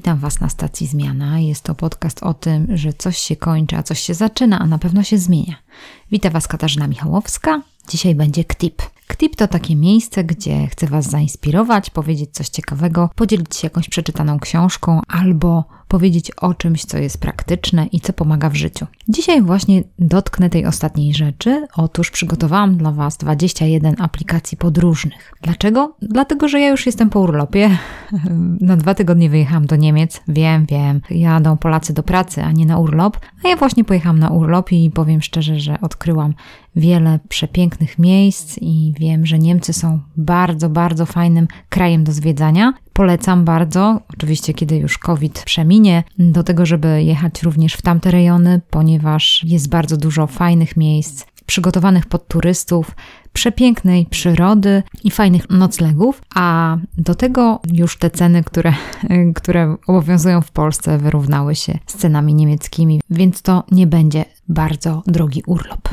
Witam Was na stacji Zmiana. Jest to podcast o tym, że coś się kończy, a coś się zaczyna, a na pewno się zmienia. Witam Was Katarzyna Michałowska. Dzisiaj będzie KTIP. KTIP to takie miejsce, gdzie chcę Was zainspirować, powiedzieć coś ciekawego, podzielić się jakąś przeczytaną książką albo powiedzieć o czymś, co jest praktyczne i co pomaga w życiu. Dzisiaj właśnie dotknę tej ostatniej rzeczy. Otóż przygotowałam dla Was 21 aplikacji podróżnych. Dlaczego? Dlatego, że ja już jestem po urlopie. Na dwa tygodnie wyjechałam do Niemiec. Wiem, wiem, jadą Polacy do pracy, a nie na urlop. A ja właśnie pojechałam na urlop i powiem szczerze, że odkryłam wiele przepięknych miejsc i wiem, że Niemcy są bardzo, bardzo fajnym krajem do zwiedzania. Polecam bardzo, oczywiście kiedy już COVID przeminie, do tego, żeby jechać również w tamte rejony, ponieważ jest bardzo dużo fajnych miejsc przygotowanych pod turystów, przepięknej przyrody i fajnych noclegów, a do tego już te ceny, które, które obowiązują w Polsce, wyrównały się z cenami niemieckimi, więc to nie będzie bardzo drogi urlop.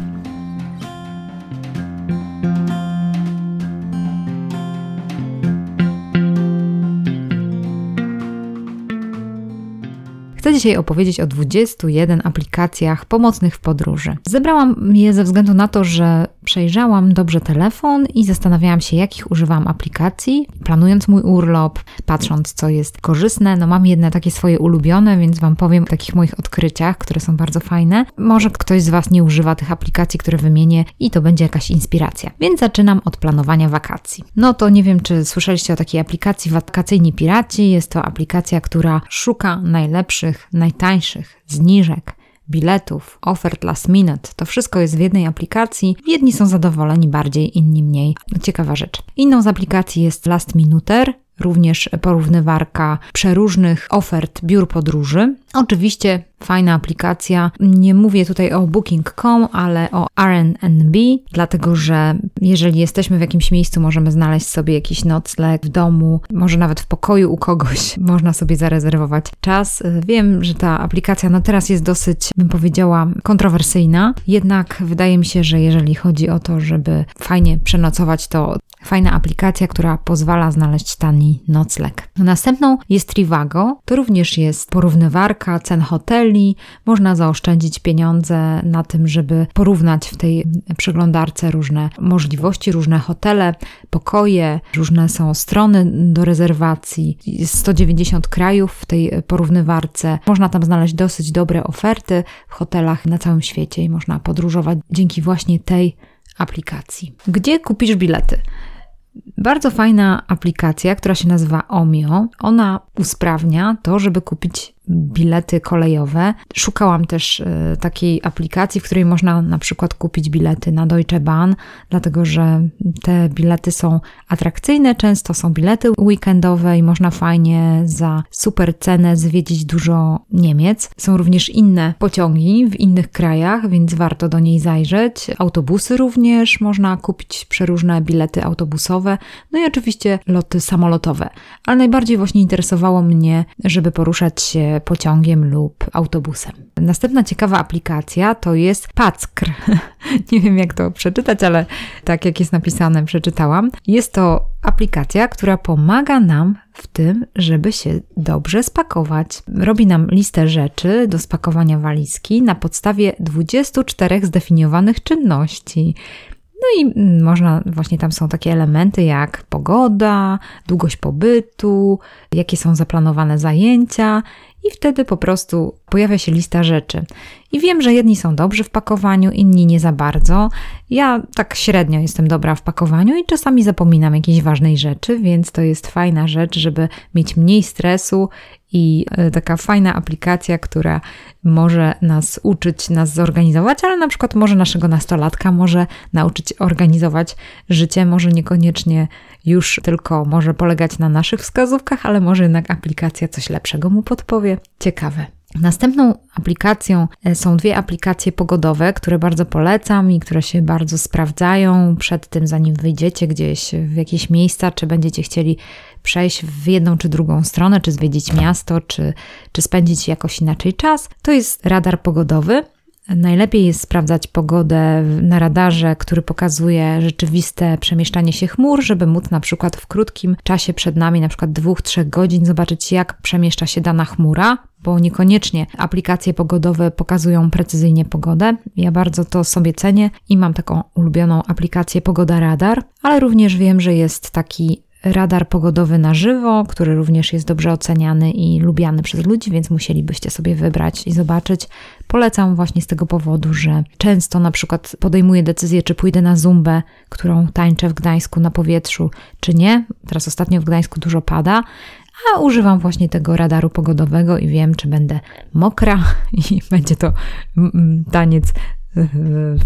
Chcę dzisiaj opowiedzieć o 21 aplikacjach pomocnych w podróży. Zebrałam je ze względu na to, że przejrzałam dobrze telefon i zastanawiałam się, jakich używam aplikacji, planując mój urlop, patrząc, co jest korzystne. No mam jedne takie swoje ulubione, więc Wam powiem o takich moich odkryciach, które są bardzo fajne. Może ktoś z Was nie używa tych aplikacji, które wymienię i to będzie jakaś inspiracja. Więc zaczynam od planowania wakacji. No to nie wiem, czy słyszeliście o takiej aplikacji Wakacyjni Piraci. Jest to aplikacja, która szuka najlepszych najtańszych zniżek, biletów, ofert last minute. To wszystko jest w jednej aplikacji. Jedni są zadowoleni bardziej, inni mniej. Ciekawa rzecz. Inną z aplikacji jest Last Minuter, również porównywarka przeróżnych ofert biur podróży. Oczywiście fajna aplikacja. Nie mówię tutaj o Booking.com, ale o RNB, dlatego że jeżeli jesteśmy w jakimś miejscu, możemy znaleźć sobie jakiś nocleg w domu, może nawet w pokoju u kogoś, można sobie zarezerwować czas. Wiem, że ta aplikacja no teraz jest dosyć, bym powiedziała, kontrowersyjna, jednak wydaje mi się, że jeżeli chodzi o to, żeby fajnie przenocować, to fajna aplikacja, która pozwala znaleźć tani nocleg. Następną jest Trivago, to również jest porównywarka cen hoteli. Można zaoszczędzić pieniądze na tym, żeby porównać w tej przeglądarce różne możliwości, różne hotele, pokoje, różne są strony do rezerwacji. Jest 190 krajów w tej porównywarce. Można tam znaleźć dosyć dobre oferty w hotelach na całym świecie i można podróżować dzięki właśnie tej aplikacji. Gdzie kupisz bilety? Bardzo fajna aplikacja, która się nazywa Omio. Ona usprawnia to, żeby kupić bilety kolejowe. Szukałam też y, takiej aplikacji, w której można na przykład kupić bilety na Deutsche Bahn, dlatego że te bilety są atrakcyjne, często są bilety weekendowe i można fajnie za super cenę zwiedzić dużo Niemiec. Są również inne pociągi w innych krajach, więc warto do niej zajrzeć. Autobusy również można kupić przeróżne bilety autobusowe, no i oczywiście loty samolotowe. Ale najbardziej właśnie interesowało mnie, żeby poruszać się pociągiem lub autobusem. Następna ciekawa aplikacja to jest Packr. Nie wiem jak to przeczytać, ale tak jak jest napisane, przeczytałam. Jest to aplikacja, która pomaga nam w tym, żeby się dobrze spakować. Robi nam listę rzeczy do spakowania walizki na podstawie 24 zdefiniowanych czynności. No i można, właśnie tam są takie elementy jak pogoda, długość pobytu, jakie są zaplanowane zajęcia i wtedy po prostu pojawia się lista rzeczy. I wiem, że jedni są dobrzy w pakowaniu, inni nie za bardzo. Ja tak średnio jestem dobra w pakowaniu i czasami zapominam jakiejś ważnej rzeczy, więc to jest fajna rzecz, żeby mieć mniej stresu i e, taka fajna aplikacja, która może nas uczyć, nas zorganizować, ale na przykład może naszego nastolatka może nauczyć organizować życie, może niekoniecznie już tylko może polegać na naszych wskazówkach, ale może jednak aplikacja coś lepszego mu podpowie. Ciekawe. Następną aplikacją e, są dwie aplikacje pogodowe, które bardzo polecam i które się bardzo sprawdzają przed tym, zanim wyjdziecie gdzieś w jakieś miejsca, czy będziecie chcieli przejść w jedną czy drugą stronę, czy zwiedzić miasto, czy, czy spędzić jakoś inaczej czas. To jest radar pogodowy. Najlepiej jest sprawdzać pogodę na radarze, który pokazuje rzeczywiste przemieszczanie się chmur, żeby móc na przykład w krótkim czasie przed nami, na przykład dwóch, trzech godzin, zobaczyć jak przemieszcza się dana chmura, bo niekoniecznie aplikacje pogodowe pokazują precyzyjnie pogodę. Ja bardzo to sobie cenię i mam taką ulubioną aplikację Pogoda Radar, ale również wiem, że jest taki radar pogodowy na żywo, który również jest dobrze oceniany i lubiany przez ludzi, więc musielibyście sobie wybrać i zobaczyć. Polecam właśnie z tego powodu, że często na przykład podejmuję decyzję, czy pójdę na zumbę, którą tańczę w Gdańsku na powietrzu, czy nie. Teraz ostatnio w Gdańsku dużo pada, a używam właśnie tego radaru pogodowego i wiem, czy będę mokra i będzie to mm, mm, taniec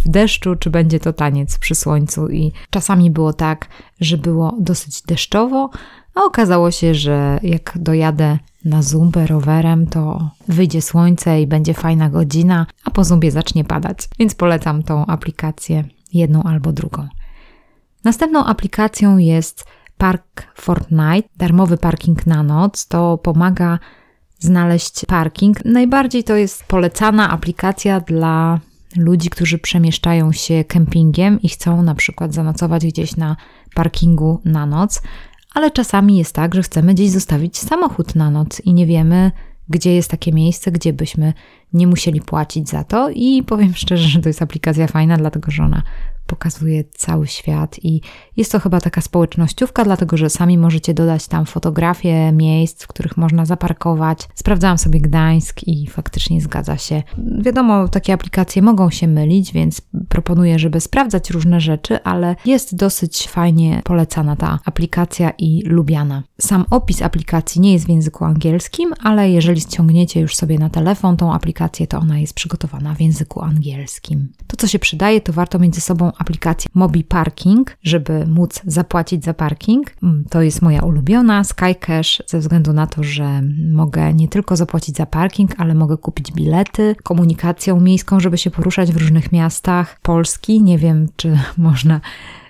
w deszczu, czy będzie to taniec przy słońcu. I czasami było tak, że było dosyć deszczowo, a okazało się, że jak dojadę na zumbę rowerem, to wyjdzie słońce i będzie fajna godzina, a po zumbie zacznie padać. Więc polecam tą aplikację, jedną albo drugą. Następną aplikacją jest Park Fortnite, darmowy parking na noc. To pomaga znaleźć parking. Najbardziej to jest polecana aplikacja dla ludzi, którzy przemieszczają się kempingiem i chcą na przykład zanocować gdzieś na parkingu na noc, ale czasami jest tak, że chcemy gdzieś zostawić samochód na noc i nie wiemy, gdzie jest takie miejsce, gdzie byśmy nie musieli płacić za to. I powiem szczerze, że to jest aplikacja fajna, dlatego że ona pokazuje cały świat i jest to chyba taka społecznościówka, dlatego że sami możecie dodać tam fotografie miejsc, w których można zaparkować. Sprawdzałam sobie Gdańsk i faktycznie zgadza się. Wiadomo, takie aplikacje mogą się mylić, więc proponuję, żeby sprawdzać różne rzeczy, ale jest dosyć fajnie polecana ta aplikacja i lubiana. Sam opis aplikacji nie jest w języku angielskim, ale jeżeli ściągniecie już sobie na telefon tą aplikację, to ona jest przygotowana w języku angielskim. To, co się przydaje, to warto między sobą aplikację Mobi Parking, żeby móc zapłacić za parking. Mm, to jest moja ulubiona SkyCash ze względu na to, że mogę nie tylko zapłacić za parking, ale mogę kupić bilety, komunikacją miejską, żeby się poruszać w różnych miastach Polski. Nie wiem, czy można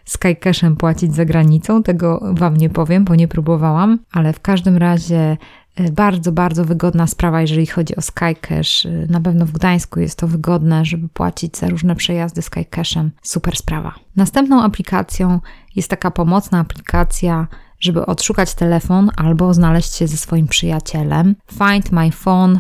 SkyCashem płacić za granicą, tego Wam nie powiem, bo nie próbowałam, ale w każdym razie bardzo, bardzo wygodna sprawa, jeżeli chodzi o SkyCash. E, na pewno w Gdańsku jest to wygodne, żeby płacić za różne przejazdy SkyCashem. Super sprawa. Następną aplikacją jest taka pomocna aplikacja, żeby odszukać telefon albo znaleźć się ze swoim przyjacielem. Find My Phone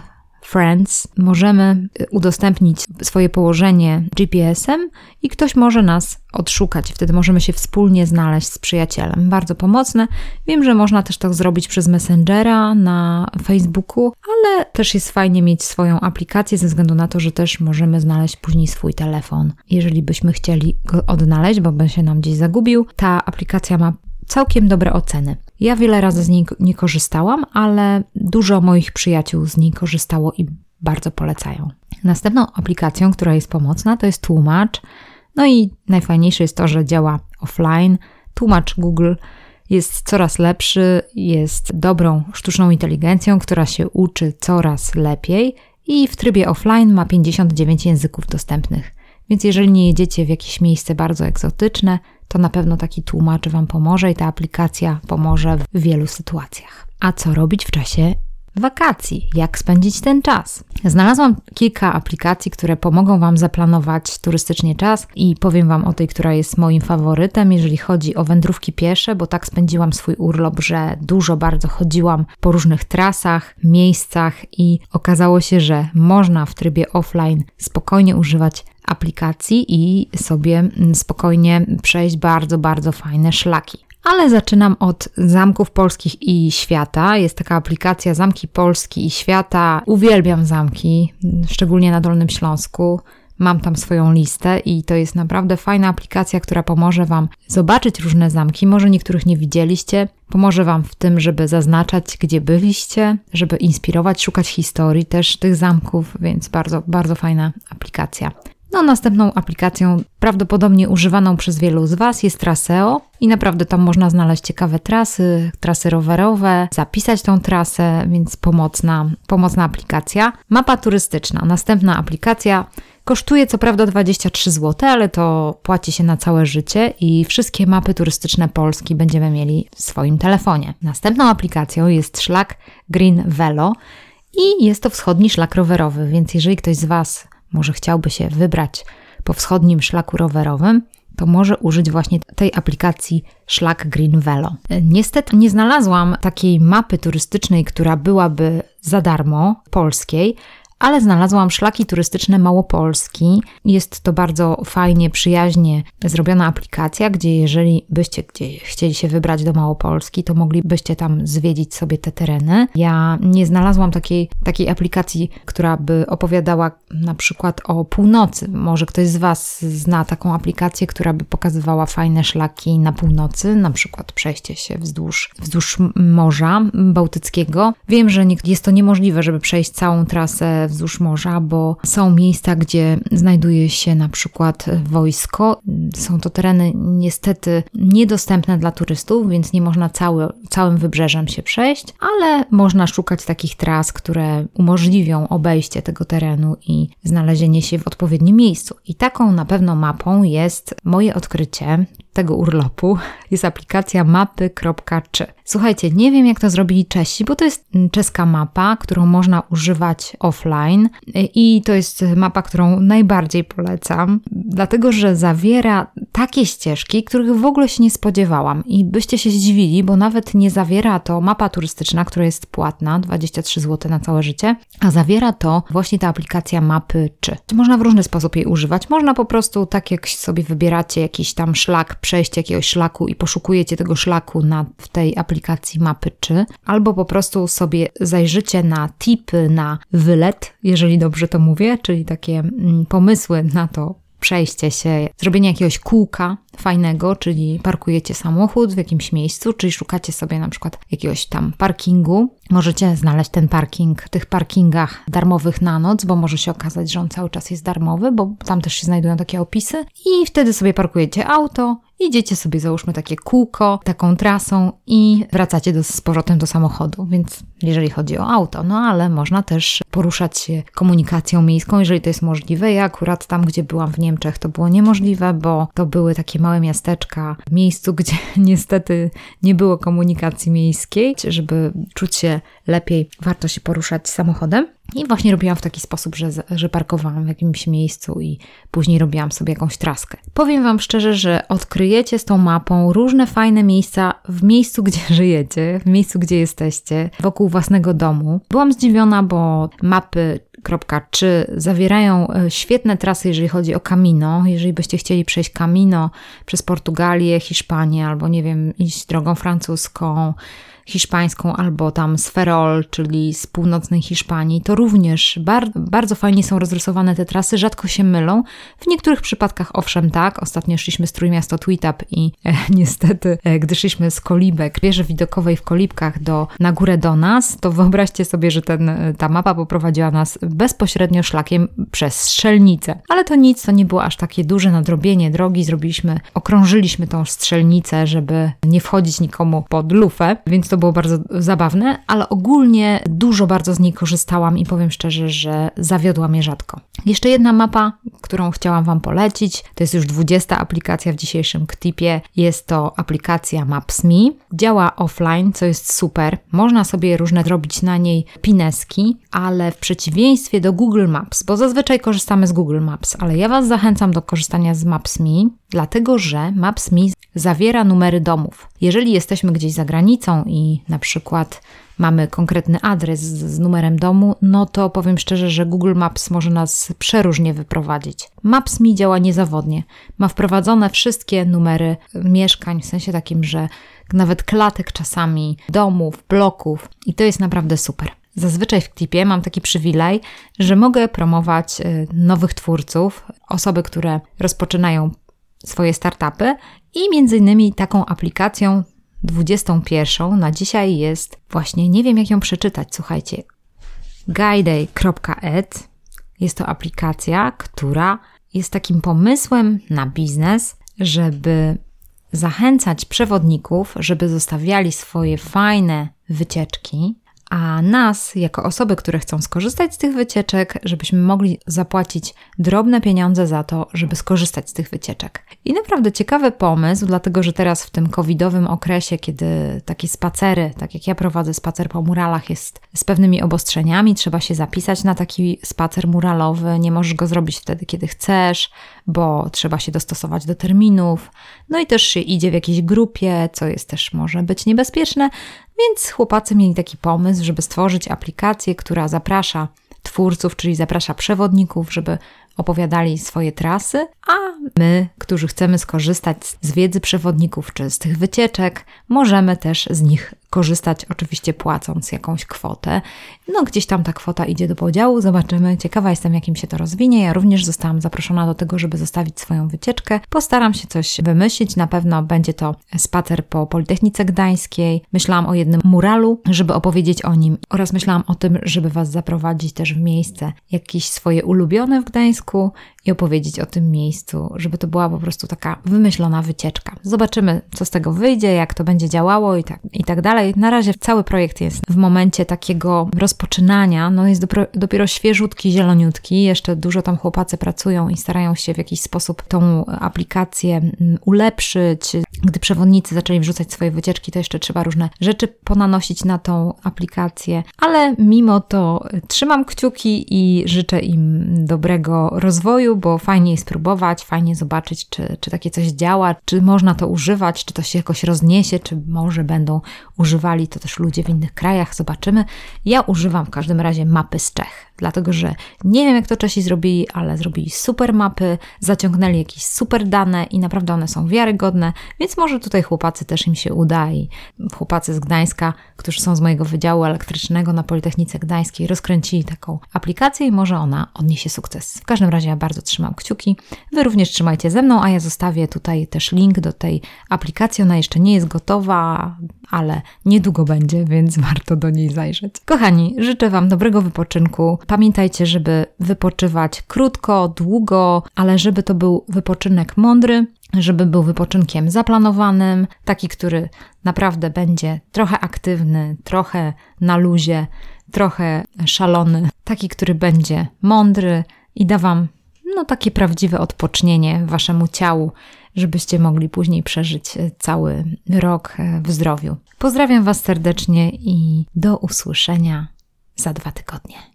Friends możemy y, udostępnić swoje położenie GPS-em i ktoś może nas odszukać. Wtedy możemy się wspólnie znaleźć z przyjacielem. Bardzo pomocne. Wiem, że można też to zrobić przez Messengera na Facebooku, ale też jest fajnie mieć swoją aplikację ze względu na to, że też możemy znaleźć później swój telefon. Jeżeli byśmy chcieli go odnaleźć, bo by się nam gdzieś zagubił, ta aplikacja ma całkiem dobre oceny. Ja wiele razy z niej nie korzystałam, ale dużo moich przyjaciół z niej korzystało i bardzo polecają. Następną aplikacją, która jest pomocna, to jest tłumacz. No i najfajniejsze jest to, że działa offline. Tłumacz Google jest coraz lepszy, jest dobrą sztuczną inteligencją, która się uczy coraz lepiej i w trybie offline ma 59 języków dostępnych. Więc jeżeli nie jedziecie w jakieś miejsce bardzo egzotyczne, to na pewno taki tłumacz Wam pomoże i ta aplikacja pomoże w wielu sytuacjach. A co robić w czasie wakacji? Jak spędzić ten czas? Znalazłam kilka aplikacji, które pomogą Wam zaplanować turystycznie czas i powiem Wam o tej, która jest moim faworytem, jeżeli chodzi o wędrówki piesze, bo tak spędziłam swój urlop, że dużo bardzo chodziłam po różnych trasach, miejscach i okazało się, że można w trybie offline spokojnie używać aplikacji i sobie mm, spokojnie przejść bardzo, bardzo fajne szlaki. Ale zaczynam od zamków polskich i świata. Jest taka aplikacja Zamki Polski i Świata. Uwielbiam zamki, szczególnie na Dolnym Śląsku. Mam tam swoją listę i to jest naprawdę fajna aplikacja, która pomoże Wam zobaczyć różne zamki. Może niektórych nie widzieliście. Pomoże Wam w tym, żeby zaznaczać, gdzie byliście, żeby inspirować, szukać historii też tych zamków, więc bardzo, bardzo fajna aplikacja. No, następną aplikacją, prawdopodobnie używaną przez wielu z Was, jest Traseo i naprawdę tam można znaleźć ciekawe trasy, trasy rowerowe, zapisać tą trasę, więc pomocna, pomocna aplikacja. Mapa turystyczna, następna aplikacja. Kosztuje co prawda 23 zł, ale to płaci się na całe życie i wszystkie mapy turystyczne Polski będziemy mieli w swoim telefonie. Następną aplikacją jest szlak Green Velo i jest to wschodni szlak rowerowy, więc jeżeli ktoś z Was może chciałby się wybrać po wschodnim szlaku rowerowym, to może użyć właśnie tej aplikacji Szlak Green Velo. Niestety nie znalazłam takiej mapy turystycznej, która byłaby za darmo, polskiej, ale znalazłam szlaki turystyczne Małopolski. Jest to bardzo fajnie, przyjaźnie zrobiona aplikacja, gdzie jeżeli byście gdzieś chcieli się wybrać do Małopolski, to moglibyście tam zwiedzić sobie te tereny. Ja nie znalazłam takiej, takiej aplikacji, która by opowiadała na przykład o północy. Może ktoś z Was zna taką aplikację, która by pokazywała fajne szlaki na północy, na przykład przejście się wzdłuż, wzdłuż Morza Bałtyckiego. Wiem, że jest to niemożliwe, żeby przejść całą trasę wzdłuż morza, bo są miejsca, gdzie znajduje się na przykład wojsko. Są to tereny niestety niedostępne dla turystów, więc nie można cały, całym wybrzeżem się przejść, ale można szukać takich tras, które umożliwią obejście tego terenu i znalezienie się w odpowiednim miejscu. I taką na pewno mapą jest moje odkrycie tego urlopu jest aplikacja mapy.czy. Słuchajcie, nie wiem jak to zrobili Czesi, bo to jest czeska mapa, którą można używać offline i to jest mapa, którą najbardziej polecam, dlatego że zawiera takie ścieżki, których w ogóle się nie spodziewałam i byście się zdziwili, bo nawet nie zawiera to mapa turystyczna, która jest płatna, 23 zł na całe życie, a zawiera to właśnie ta aplikacja mapy czy. Można w różny sposób jej używać. Można po prostu tak jak sobie wybieracie jakiś tam szlak przejść jakiegoś szlaku i poszukujecie tego szlaku na, w tej aplikacji mapy czy, albo po prostu sobie zajrzycie na tipy na wylet, jeżeli dobrze to mówię, czyli takie mm, pomysły na to, przejście się, zrobienie jakiegoś kółka fajnego, czyli parkujecie samochód w jakimś miejscu, czyli szukacie sobie na przykład jakiegoś tam parkingu. Możecie znaleźć ten parking w tych parkingach darmowych na noc, bo może się okazać, że on cały czas jest darmowy, bo tam też się znajdują takie opisy. I wtedy sobie parkujecie auto, idziecie sobie załóżmy takie kółko, taką trasą i wracacie do, z powrotem do samochodu. Więc jeżeli chodzi o auto, no ale można też poruszać się komunikacją miejską, jeżeli to jest możliwe. Ja akurat tam, gdzie byłam w Niemczech, to było niemożliwe, bo to były takie małe miasteczka, miejscu, gdzie niestety nie było komunikacji miejskiej, żeby czuć się lepiej, warto się poruszać samochodem. I właśnie robiłam w taki sposób, że, że parkowałam w jakimś miejscu i później robiłam sobie jakąś traskę. Powiem Wam szczerze, że odkryjecie z tą mapą różne fajne miejsca w miejscu, gdzie żyjecie, w miejscu, gdzie jesteście, wokół własnego domu. Byłam zdziwiona, bo mapy czy zawierają e, świetne trasy, jeżeli chodzi o Camino. Jeżeli byście chcieli przejść Camino przez Portugalię, Hiszpanię albo nie wiem, iść drogą francuską, hiszpańską albo tam z Ferrol, czyli z północnej Hiszpanii, to również bardzo, bardzo fajnie są rozrysowane te trasy, rzadko się mylą. W niektórych przypadkach owszem tak, ostatnio szliśmy z Trójmiasto Tweetup i e, niestety, e, gdy szliśmy z Kolibek, wieży widokowej w Kolibkach do, na górę do nas, to wyobraźcie sobie, że ten, e, ta mapa poprowadziła nas bezpośrednio szlakiem przez strzelnicę. Ale to nic, to nie było aż takie duże nadrobienie drogi, zrobiliśmy, okrążyliśmy tą strzelnicę, żeby nie wchodzić nikomu pod lufę, więc to było bardzo zabawne, ale ogólnie dużo bardzo z niej korzystałam i powiem szczerze, że zawiodła mnie rzadko. Jeszcze jedna mapa, którą chciałam Wam polecić, to jest już 20 aplikacja w dzisiejszym KTIP-ie. Jest to aplikacja Maps.me. Działa offline, co jest super. Można sobie różne robić na niej pineski, ale w przeciwieństwie do Google Maps, bo zazwyczaj korzystamy z Google Maps, ale ja Was zachęcam do korzystania z Maps.me, dlatego że Maps.me zawiera numery domów. Jeżeli jesteśmy gdzieś za granicą i na przykład mamy konkretny adres z, numerem domu, no to powiem szczerze, że Google Maps może nas przeróżnie wyprowadzić. Maps mi działa niezawodnie. Ma wprowadzone wszystkie numery mieszkań, w sensie takim, że nawet klatek czasami, domów, bloków i to jest naprawdę super. Zazwyczaj w klipie mam taki przywilej, że mogę promować y, nowych twórców, osoby, które rozpoczynają swoje startupy i między innymi taką aplikacją 21 na dzisiaj jest właśnie, nie wiem jak ją przeczytać, słuchajcie, guiday.ed. Jest to aplikacja, która jest takim pomysłem na biznes, żeby zachęcać przewodników, żeby zostawiali swoje fajne wycieczki, a nas, jako osoby, które chcą skorzystać z tych wycieczek, żebyśmy mogli zapłacić drobne pieniądze za to, żeby skorzystać z tych wycieczek. I naprawdę ciekawy pomysł, dlatego że teraz w tym covidowym okresie, kiedy takie spacery, tak jak ja prowadzę spacer po muralach, jest z pewnymi obostrzeniami, trzeba się zapisać na taki spacer muralowy, nie możesz go zrobić wtedy, kiedy chcesz, bo trzeba się dostosować do terminów, no i też się idzie w jakiejś grupie, co jest też może być niebezpieczne, więc chłopacy mieli taki pomysł, żeby stworzyć aplikację, która zaprasza twórców, czyli zaprasza przewodników, żeby opowiadali swoje trasy, a my, którzy chcemy skorzystać z wiedzy przewodników czy z tych wycieczek, możemy też z nich korzystać, oczywiście płacąc jakąś kwotę. No, gdzieś tam ta kwota idzie do podziału, zobaczymy. Ciekawa jestem, jakim się to rozwinie. Ja również zostałam zaproszona do tego, żeby zostawić swoją wycieczkę. Postaram się coś wymyślić. Na pewno będzie to spacer po Politechnice Gdańskiej. Myślałam o jednym muralu, żeby opowiedzieć o nim, oraz myślałam o tym, żeby Was zaprowadzić też w miejsce jakieś swoje ulubione w Gdańsku i opowiedzieć o tym miejscu, żeby to była po prostu taka wymyślona wycieczka. Zobaczymy, co z tego wyjdzie, jak to będzie działało i tak, i tak dalej. Na razie cały projekt jest w momencie takiego rozpoczynania, no jest dopiero, dopiero świeżutki, zieloniutki, jeszcze dużo tam chłopacy pracują i starają się w jakiś sposób tą aplikację mm, ulepszyć. Gdy przewodnicy zaczęli wrzucać swoje wycieczki, to jeszcze trzeba różne rzeczy ponanosić na tą aplikację, ale mimo to trzymam kciuki i życzę im dobrego rozwoju, bo fajnie jest próbować, fajnie zobaczyć, czy, czy takie coś działa, czy można to używać, czy to się jakoś rozniesie, czy może będą używali to też ludzie w innych krajach, zobaczymy. Ja używam w każdym razie mapy z Czech, dlatego że nie wiem, jak to Czesi zrobili, ale zrobili super mapy, zaciągnęli jakieś super dane i naprawdę one są wiarygodne, więc może tutaj chłopacy też im się uda i chłopacy z Gdańska, którzy są z mojego Wydziału Elektrycznego na Politechnice Gdańskiej, rozkręcili taką aplikację i może ona odniesie sukces. W każdym razie ja bardzo trzymam kciuki. Wy również trzymajcie ze mną, a ja zostawię tutaj też link do tej aplikacji. Ona jeszcze nie jest gotowa, ale niedługo będzie, więc warto do niej zajrzeć. Kochani, życzę Wam dobrego wypoczynku. Pamiętajcie, żeby wypoczywać krótko, długo, ale żeby to był wypoczynek mądry, żeby był wypoczynkiem zaplanowanym, taki, który naprawdę będzie trochę aktywny, trochę na luzie, trochę szalony, taki, który będzie mądry i da Wam no, takie prawdziwe odpocznienie Waszemu ciału, żebyście mogli później przeżyć cały rok w zdrowiu. Pozdrawiam Was serdecznie i do usłyszenia za dwa tygodnie.